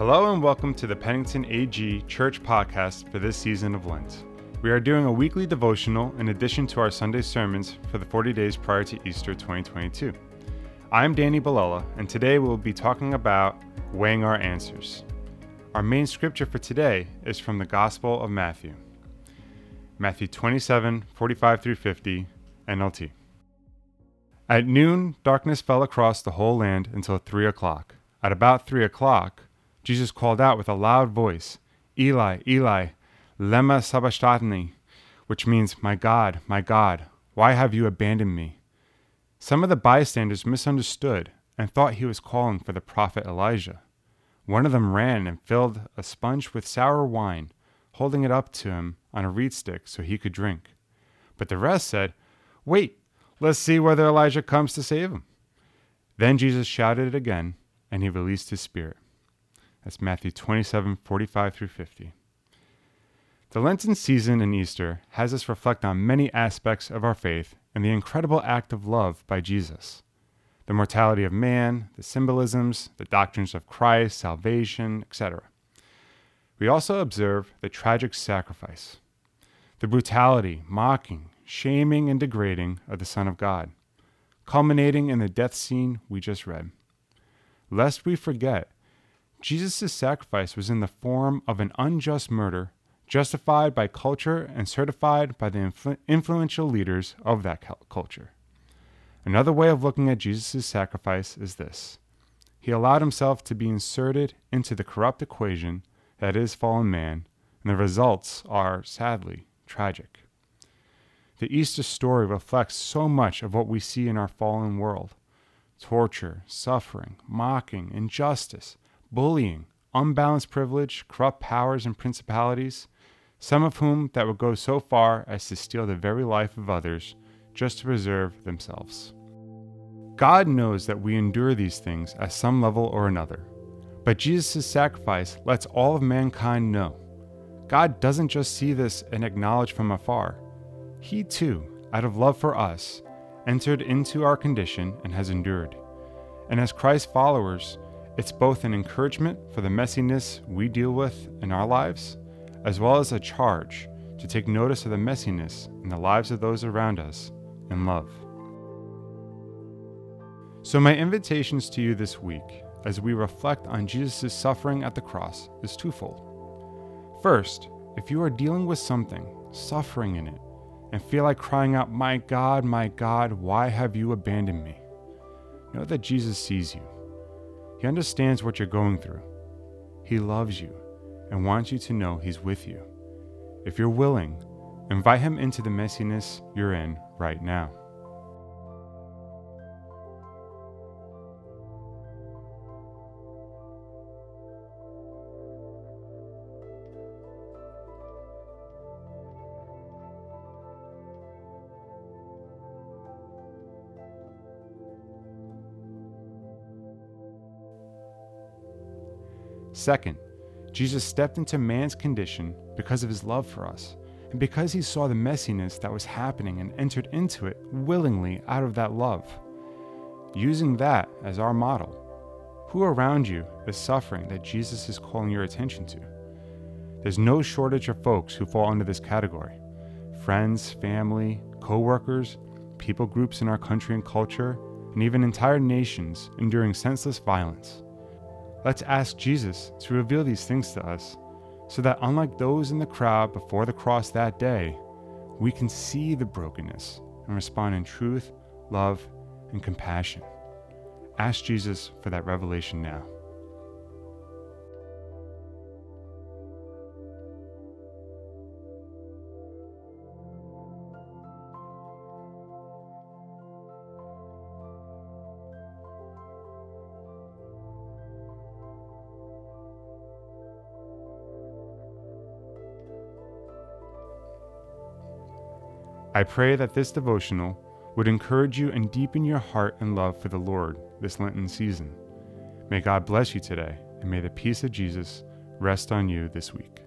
Hello and welcome to the Pennington AG Church podcast for this season of Lent. We are doing a weekly devotional in addition to our Sunday sermons for the 40 days prior to Easter 2022. I'm Danny Balella, and today we'll be talking about weighing our answers. Our main scripture for today is from the Gospel of Matthew. Matthew 27 45 through 50, NLT. At noon, darkness fell across the whole land until three o'clock. At about three o'clock, Jesus called out with a loud voice, Eli, Eli, lema sabachthani, which means, My God, my God, why have you abandoned me? Some of the bystanders misunderstood and thought he was calling for the prophet Elijah. One of them ran and filled a sponge with sour wine, holding it up to him on a reed stick so he could drink. But the rest said, Wait, let's see whether Elijah comes to save him. Then Jesus shouted again, and he released his spirit. That's Matthew 27 45 through 50. The Lenten season and Easter has us reflect on many aspects of our faith and the incredible act of love by Jesus. The mortality of man, the symbolisms, the doctrines of Christ, salvation, etc. We also observe the tragic sacrifice, the brutality, mocking, shaming, and degrading of the Son of God, culminating in the death scene we just read. Lest we forget, Jesus' sacrifice was in the form of an unjust murder justified by culture and certified by the influ- influential leaders of that culture. Another way of looking at Jesus' sacrifice is this He allowed himself to be inserted into the corrupt equation that is fallen man, and the results are, sadly, tragic. The Easter story reflects so much of what we see in our fallen world torture, suffering, mocking, injustice, bullying, unbalanced privilege, corrupt powers and principalities, some of whom that would go so far as to steal the very life of others just to preserve themselves. God knows that we endure these things at some level or another, but Jesus' sacrifice lets all of mankind know. God doesn't just see this and acknowledge from afar. He too, out of love for us, entered into our condition and has endured. And as Christ's followers, it's both an encouragement for the messiness we deal with in our lives, as well as a charge to take notice of the messiness in the lives of those around us in love. So, my invitations to you this week, as we reflect on Jesus' suffering at the cross, is twofold. First, if you are dealing with something, suffering in it, and feel like crying out, My God, my God, why have you abandoned me? Know that Jesus sees you. He understands what you're going through. He loves you and wants you to know He's with you. If you're willing, invite Him into the messiness you're in right now. Second, Jesus stepped into man's condition because of his love for us, and because he saw the messiness that was happening and entered into it willingly out of that love. Using that as our model, who around you is suffering that Jesus is calling your attention to? There's no shortage of folks who fall under this category friends, family, co workers, people groups in our country and culture, and even entire nations enduring senseless violence. Let's ask Jesus to reveal these things to us so that, unlike those in the crowd before the cross that day, we can see the brokenness and respond in truth, love, and compassion. Ask Jesus for that revelation now. I pray that this devotional would encourage you and deepen your heart and love for the Lord this Lenten season. May God bless you today, and may the peace of Jesus rest on you this week.